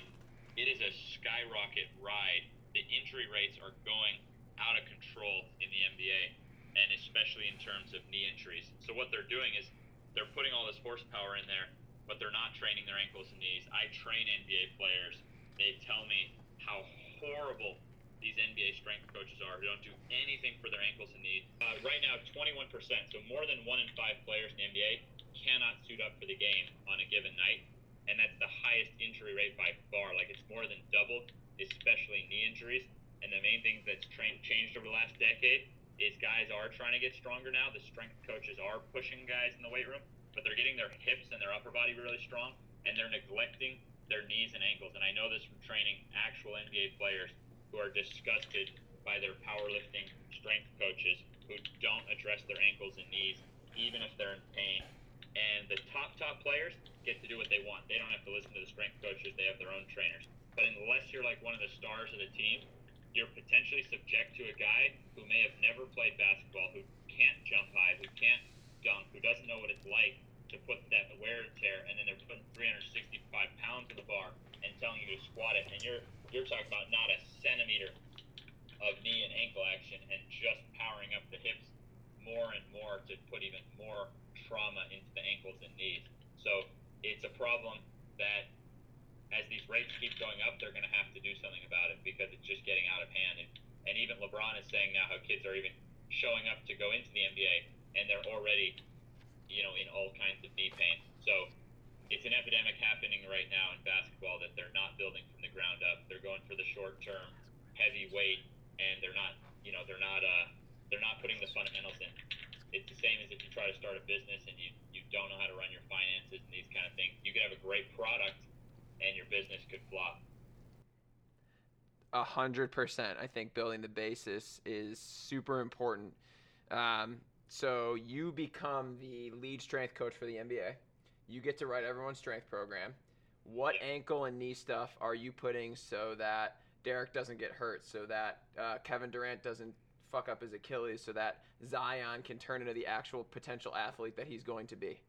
it is a skyrocket ride. The injury rates are going out of control in the NBA, and especially in terms of knee injuries. So what they're doing is they're putting all this horsepower in there, but they're not training their ankles and knees. I train NBA players. They tell me how horrible these NBA strength coaches are who don't do anything for their ankles and knees. Uh, right now, 21%, so more than one in five players in the NBA cannot suit up for the game on a given night. And that's the highest injury rate by far. Like it's more than doubled, especially knee injuries. And the main thing that's tra- changed over the last decade is guys are trying to get stronger now. The strength coaches are pushing guys in the weight room, but they're getting their hips and their upper body really strong, and they're neglecting their knees and ankles. And I know this from training actual NBA players who are disgusted by their powerlifting strength coaches who don't address their ankles and knees, even if they're in pain. And the top, top players get to do what they want. They don't have to listen to the strength coaches, they have their own trainers. But unless you're like one of the stars of the team, you're potentially subject to a guy who may have never played basketball, who can't jump high, who can't dunk, who doesn't know what it's like to put that wear and tear, and then they're putting 365 pounds in the bar and telling you to squat it, and you're you're talking about not a centimeter of knee and ankle action, and just powering up the hips more and more to put even more trauma into the ankles and knees. So it's a problem that as these rates keep going up, they're going to have to do something about it because it's just getting out of hand. And, and even LeBron is saying now how kids are even showing up to go into the NBA and they're already you know, in all kinds of knee pain. So it's an epidemic happening right now in basketball that they're not building from the ground up. They're going for the short term, heavy weight, and they're not, you know, they're not, uh, they're not putting the fundamentals in. It's the same as if you try to start a business and you, you don't know how to run your finances and these kind of things. You could have a great product and your business could flop. A hundred percent. I think building the basis is super important. Um, so you become the lead strength coach for the NBA. You get to write everyone's strength program. What ankle and knee stuff are you putting so that Derrick doesn't get hurt, so that uh, Kevin Durant doesn't fuck up his Achilles, so that Zion can turn into the actual potential athlete that he's going to be?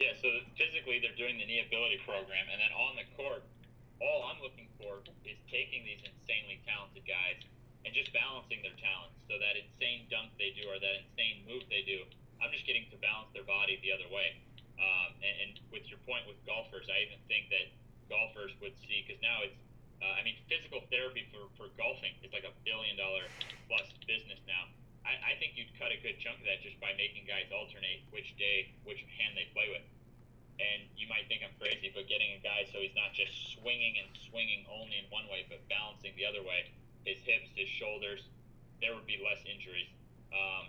Yeah, so physically they're doing the knee ability program, and then on the court, all I'm looking for is taking these insanely talented guys and just balancing their talents. So that insane dunk they do or that insane move they do, I'm just getting to balance their body the other way. Um, and, and with your point with golfers, I even think that golfers would see because now it's, uh, I mean, physical therapy for, for golfing is like a billion dollar plus business now. I I, think you'd cut a good chunk of that just by making guys alternate which day, which hand they play with. And you might think I'm crazy, but getting a guy so he's not just swinging and swinging only in one way, but balancing the other way, his hips, his shoulders, there would be less injuries. Um,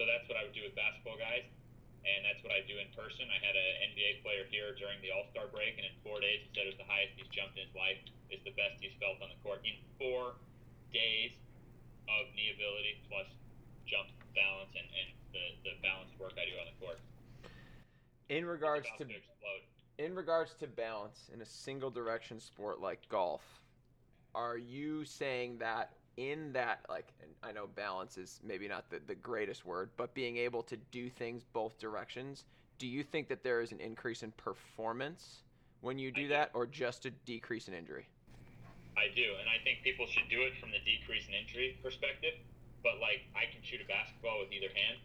so that's what I would do with basketball guys, and that's what I do in person. I had an NBA player here during the All Star break, and in four days, he said it was the highest he's jumped in his life. It's the best he's felt on the court in four days of knee ability plus jump balance and, and the, the balanced work I do on the court. In regards to to in regards to balance in a single direction sport like golf, are you saying that in that like and I know balance is maybe not the, the greatest word, but being able to do things both directions, do you think that there is an increase in performance when you I do do. that or just a decrease in injury? I do, and I think people should do it from the decrease in injury perspective. But like, I can shoot a basketball with either hand,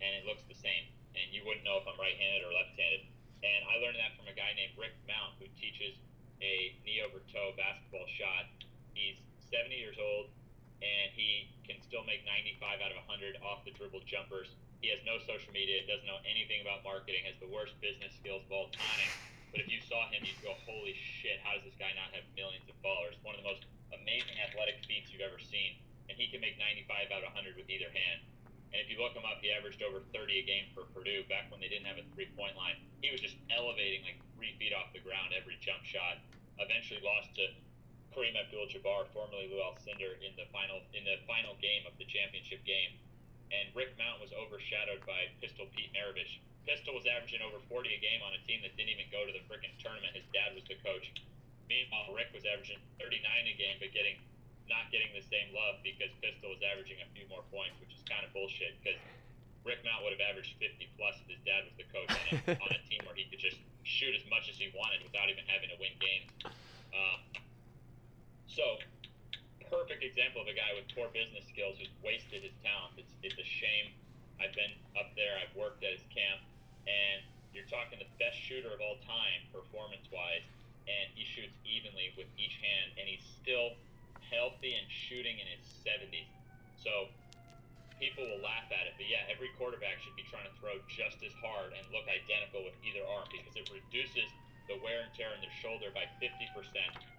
and it looks the same, and you wouldn't know if I'm right-handed or left-handed. And I learned that from a guy named Rick Mount, who teaches a knee over toe basketball shot. He's 70 years old, and he can still make 95 out of 100 off the dribble jumpers. He has no social media, doesn't know anything about marketing, has the worst business skills of all time. But if you saw him, you'd go, "Holy shit! How does this guy not have millions of followers?" One of the most amazing athletic feats you've ever seen, and he can make 95 out of 100 with either hand. And if you look him up, he averaged over 30 a game for Purdue back when they didn't have a three-point line. He was just elevating like three feet off the ground every jump shot. Eventually lost to Kareem Abdul-Jabbar, formerly Lew Alcindor, in the final in the final game of the championship game. And Rick Mount was overshadowed by Pistol Pete Maravich. Pistol was averaging over 40 a game on a team that didn't even go to the freaking tournament. His dad was the coach. Meanwhile, Rick was averaging 39 a game, but getting not getting the same love because Pistol was averaging a few more points, which is kind of bullshit. Because Rick Mount would have averaged 50 plus if his dad was the coach on a, on a team where he could just shoot as much as he wanted without even having to win games. Uh, so, perfect example of a guy with poor business skills who's wasted his talent. It's, it's a shame. I've been up there, I've worked at his camp, and you're talking the best shooter of all time, performance wise, and he shoots evenly with each hand, and he's still healthy and shooting in his 70s. So, people will laugh at it, but yeah, every quarterback should be trying to throw just as hard and look identical with either arm because it reduces the wear and tear in their shoulder by 50%.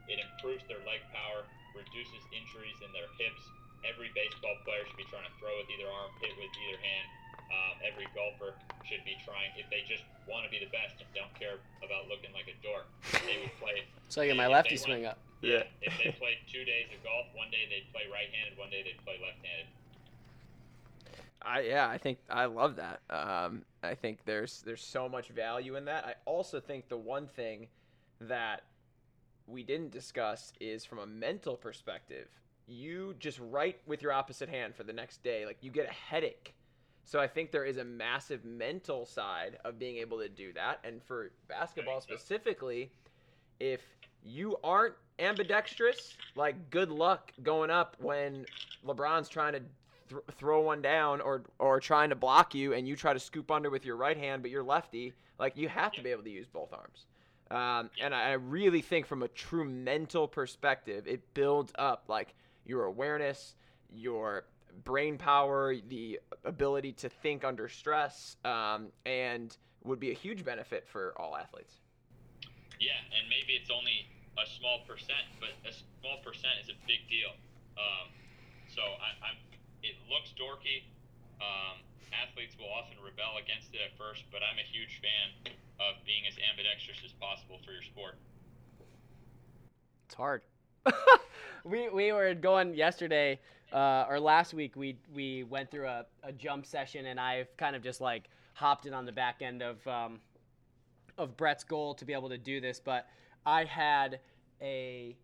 It improves their leg power, reduces injuries in their hips. Every baseball player should be trying to throw with either arm, hit with either hand. Um, every golfer should be trying, if they just want to be the best and don't care about looking like a dork, they would play. So I get my lefty swing up. Yeah. If they played two days of golf, one day they'd play right-handed, one day they'd play left-handed. I yeah, I think I love that. Um, I think there's there's so much value in that. I also think the one thing that we didn't discuss is from a mental perspective. You just write with your opposite hand for the next day, like you get a headache. So I think there is a massive mental side of being able to do that. And for basketball specifically, if you aren't ambidextrous, like good luck going up when LeBron's trying to th- throw one down or or trying to block you and you try to scoop under with your right hand but you're lefty like you have to be able to use both arms. Um, and I really think from a true mental perspective it builds up like your awareness your brain power the ability to think under stress um, and would be a huge benefit for all athletes. Yeah, and maybe it's only a small percent, but a small percent is a big deal. Um, so I, I'm. It looks dorky. Um, athletes will often rebel against it at first, but I'm a huge fan of being as ambidextrous as possible for your sport. It's hard. we we were going yesterday uh, or last week. We we went through a, a jump session, and I've kind of just like hopped in on the back end of um, of Brett's goal to be able to do this. But I had a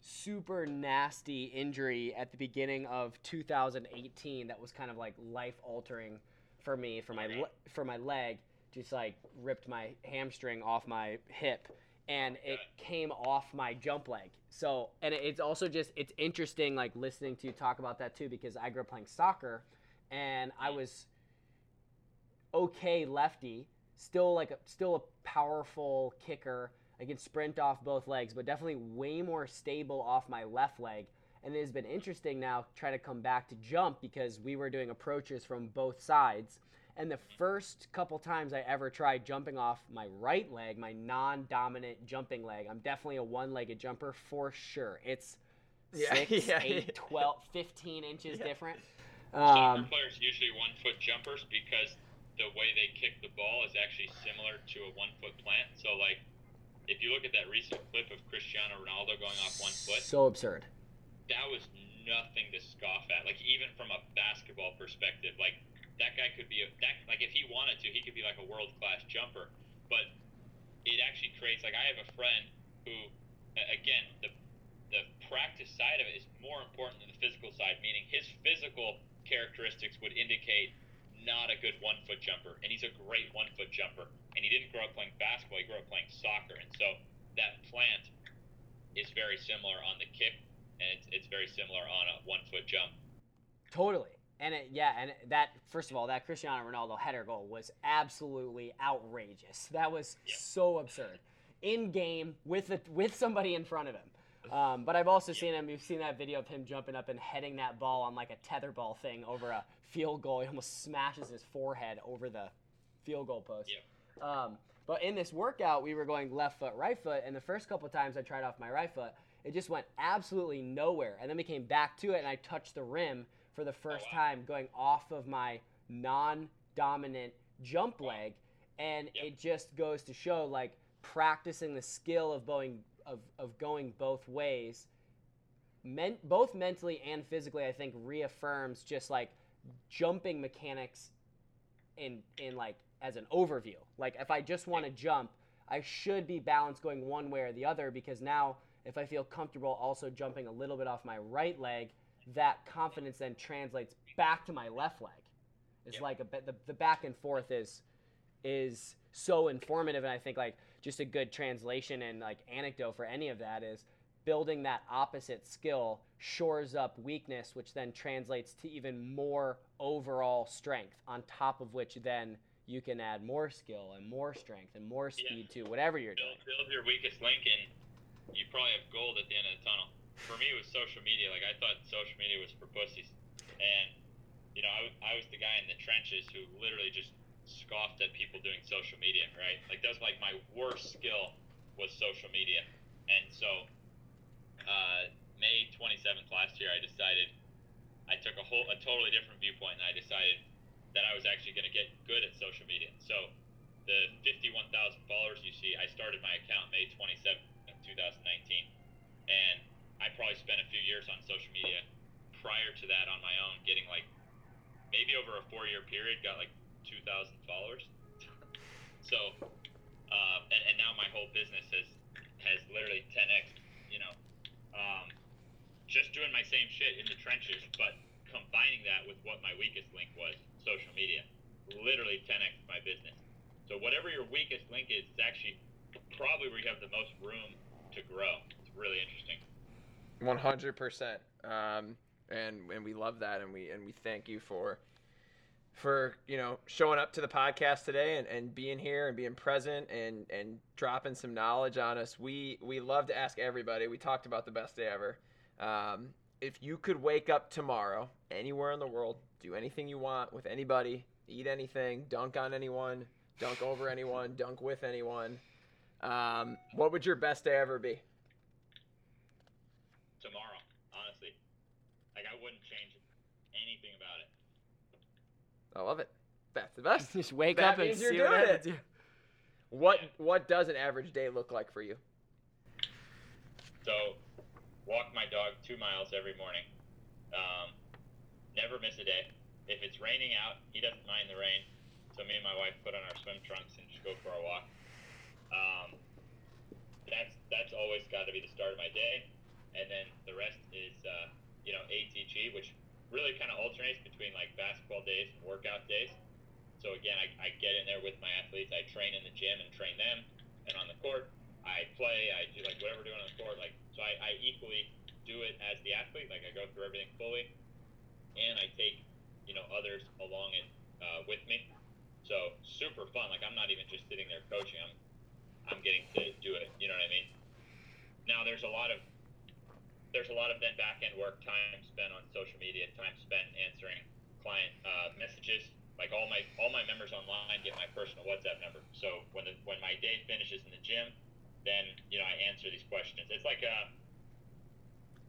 super nasty injury at the beginning of 2018 that was kind of like life altering for me for my for my leg. Just like ripped my hamstring off my hip and it came off my jump leg. So, and it's also just it's interesting like listening to you talk about that too because I grew up playing soccer, and I mm. was okay lefty, still like a, still a powerful kicker. I can sprint off both legs, but definitely way more stable off my left leg. And it has been interesting now trying to come back to jump because we were doing approaches from both sides. And the first couple times I ever tried jumping off my right leg, my non dominant jumping leg, I'm definitely a one legged jumper for sure. It's Yeah, six, yeah, eight, yeah. 12, 15 inches Yeah. different. Soccer Um, players usually one foot jumpers because the way they kick the ball is actually similar to a one foot plant. So like, if you look at that recent clip of Cristiano Ronaldo going off one foot, so absurd. that was nothing to scoff at. Like even from a basketball perspective, like that guy could be a that like if he wanted to, he could be like a world class jumper. But it actually creates like I have a friend who, again, the the practice side of it is more important than the physical side. Meaning his physical characteristics would indicate not a good one foot jumper, and he's a great one foot jumper. And he didn't grow up playing basketball; he grew up playing soccer, and so that plant is very similar on the kick and it's, it's very similar on a one foot jump. Totally. And it, yeah, and that first of all, that Cristiano Ronaldo header goal was absolutely outrageous. That was Yeah. so absurd. In game with a, with somebody in front of him. Um, but I've also seen him. We've seen that video of him jumping up and heading that ball on like a tetherball thing over a field goal. He almost smashes his forehead over the field goal post. Yeah. Um, but in this workout, we were going left foot, right foot, and the first couple of times I tried off my right foot, it just went absolutely nowhere. And then we came back to it, and I touched the rim for the first wow. time, going off of my non-dominant jump leg, and Yep. it just goes to show like practicing the skill of going of, of going both ways men, both mentally and physically, I think reaffirms just like jumping mechanics in in like as an overview. Like if I just want to jump, I should be balanced going one way or the other because now if I feel comfortable also jumping a little bit off my right leg, that confidence then translates back to my left leg. It's Yep. like a bit the, the back and forth is is so informative and I think like just a good translation and like anecdote for any of that is building that opposite skill shores up weakness which then translates to even more overall strength on top of which then you can add more skill and more strength and more speed to whatever you're doing. Build, build your weakest link, and you probably have gold at the end of the tunnel. For me, it was social media. Like I thought social media was for pussies, and you know, I, was- I was the guy in the trenches who literally just scoffed at people doing social media. Right? Like that was like my worst skill was social media, and so uh, May 27th last year, I decided I took a whole a totally different viewpoint, and I decided that I was actually going to get good at social media. So the 51,000 followers you see, I started my account May 27th, of 2019, and I probably spent a few years on social media prior to that on my own, getting like maybe over a four-year period, got like 2,000 followers. so, uh, and, and now my whole business has has literally 10x. You know, um, just doing my same shit in the trenches, but combining that with what my weakest link was, social media, literally 10x my business. So whatever your weakest link is, it's actually probably where you have the most room to grow. It's really interesting. One hundred percent. Um, and and we love that, and we and we thank you for for you know showing up to the podcast today and, and being here and being present and and dropping some knowledge on us. We we love to ask everybody. We talked about the best day ever. Um, if you could wake up tomorrow anywhere in the world, do anything you want with anybody, eat anything, dunk on anyone, dunk over anyone, dunk with anyone. Um, what would your best day ever be? Tomorrow, honestly, like I wouldn't change anything about it. I love it. That's the best. Just wake That up and means you're see what doing happens. it. What what does an average day look like for you? So, walk my dog two miles every morning. Um, never miss a day. If it's raining out, he doesn't mind the rain. So me and my wife put on our swim trunks and just go for a walk. Um, that's that's always got to be the start of my day, and then the rest is uh, you know ATG, which really kind of alternates between like basketball days and workout days. So again, I, I get in there with my athletes. I train in the gym and train them, and on the court, I play. I do like whatever we're doing on the court. Like so, I, I equally do it as the athlete. Like I go through everything fully, and I take you know others along it uh, with me. So super fun. Like I'm not even just sitting there coaching. I'm I'm getting to do it. You know what I mean? Now there's a lot of there's a lot of then back end work, time spent on social media, time spent answering client uh, messages. Like all my all my members online get my personal WhatsApp number. So when the, when my day finishes in the gym, then you know I answer these questions. It's like a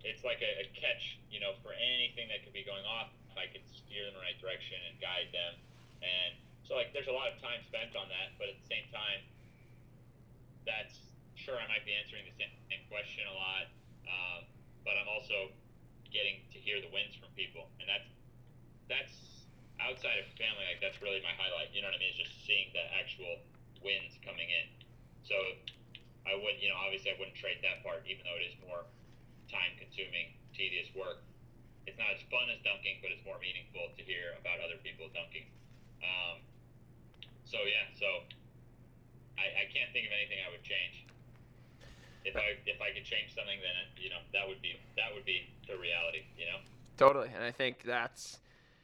it's like a, a catch, you know, for anything that could be going off. If I can steer them in the right direction and guide them. And so like there's a lot of time spent on that, but at the same time, that's sure I might be answering the same, same question a lot, um, but I'm also getting to hear the wins from people, and that's that's outside of family. Like that's really my highlight. You know what I mean? It's just seeing the actual wins coming in. So I would, you know, obviously I wouldn't trade that part, even though it is more time-consuming, tedious work. It's not as fun as dunking, but it's more meaningful to hear about other people dunking. Um, so yeah, so I, I can't think of anything I would change if I if I could change something, then you know that would be that would be the reality. You know. Totally, and I think that's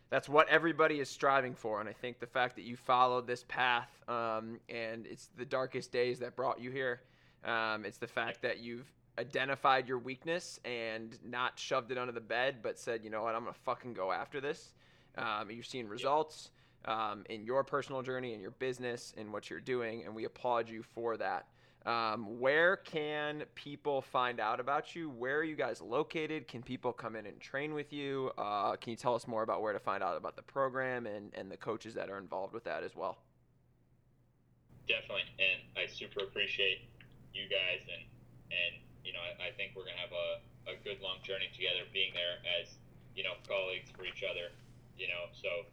that's what everybody is striving for. And I think the fact that you followed this path, um, and it's the darkest days that brought you here. Um, it's the fact that you've identified your weakness and not shoved it under the bed, but said, you know what, I'm gonna fucking go after this. Um, you're seeing results um, in your personal journey, in your business, in what you're doing, and we applaud you for that. Um, where can people find out about you? Where are you guys located? Can people come in and train with you? Uh, can you tell us more about where to find out about the program and, and the coaches that are involved with that as well? Definitely, and I super appreciate you guys, and and you know I, I think we're gonna have a, a good long journey together, being there as you know colleagues for each other, you know. So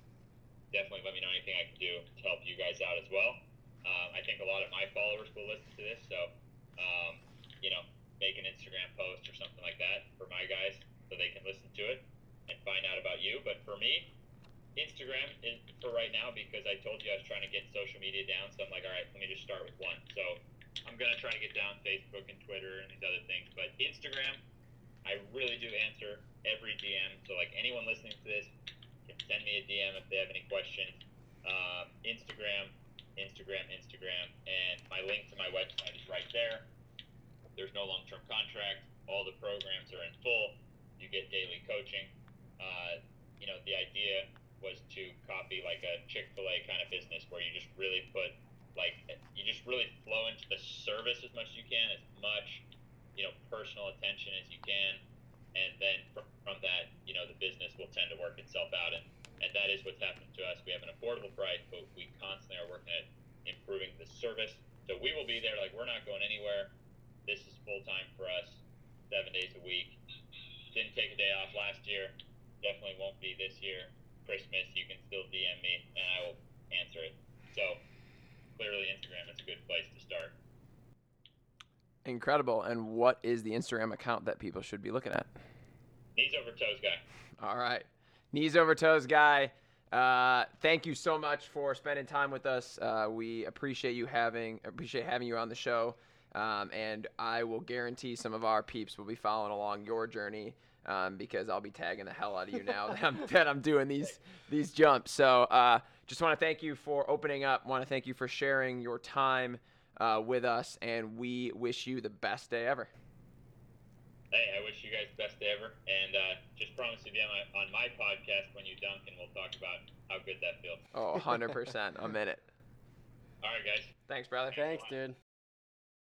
definitely let me know anything I can do to help you guys out as well. Um, I think a lot of my followers will listen to this, so um, you know, make an Instagram post or something like that for my guys so they can listen to it and find out about you. But for me, Instagram is for right now because I told you I was trying to get social media down. So I'm like, all right, let me just start with one. So I'm gonna try to get down Facebook and Twitter and these other things. But Instagram, I really do answer every DM. So like anyone listening to this can send me a DM if they have any questions. Um, Instagram, Instagram, Instagram, and my link to my website is right there. There's no long term contract. All the programs are in full. You get daily coaching. Uh, you know, the idea was to copy like a Chick fil A kind of business where you just really put, like, you just really flow into the service as much as you can, as much, you know, personal attention as you can. And then from, from that, you know, the business will tend to work itself out. And and that is what's happening to us. We have an affordable price, but we constantly are working at improving the service. So we will be there. Like we're not going anywhere. This is full time for us, seven days a week. Didn't take a day off last year. Definitely won't be this year. Christmas, you can still DM me and I will answer it. So clearly, Instagram is a good place to start. Incredible. And what is the Instagram account that people should be looking at? Knees over toes guy. All right knees over toes guy. Uh, thank you so much for spending time with us. Uh, we appreciate you having appreciate having you on the show, um, and I will guarantee some of our peeps will be following along your journey um, because I'll be tagging the hell out of you now that, I'm, that I'm doing these these jumps. So uh, just want to thank you for opening up. Want to thank you for sharing your time uh, with us, and we wish you the best day ever hey, I wish you guys the best day ever, and uh, just promise to be on my, on my podcast when you dunk, and we'll talk about how good that feels. Oh, 100%. I'm in it. All right, guys. Thanks, brother. Thanks, dude.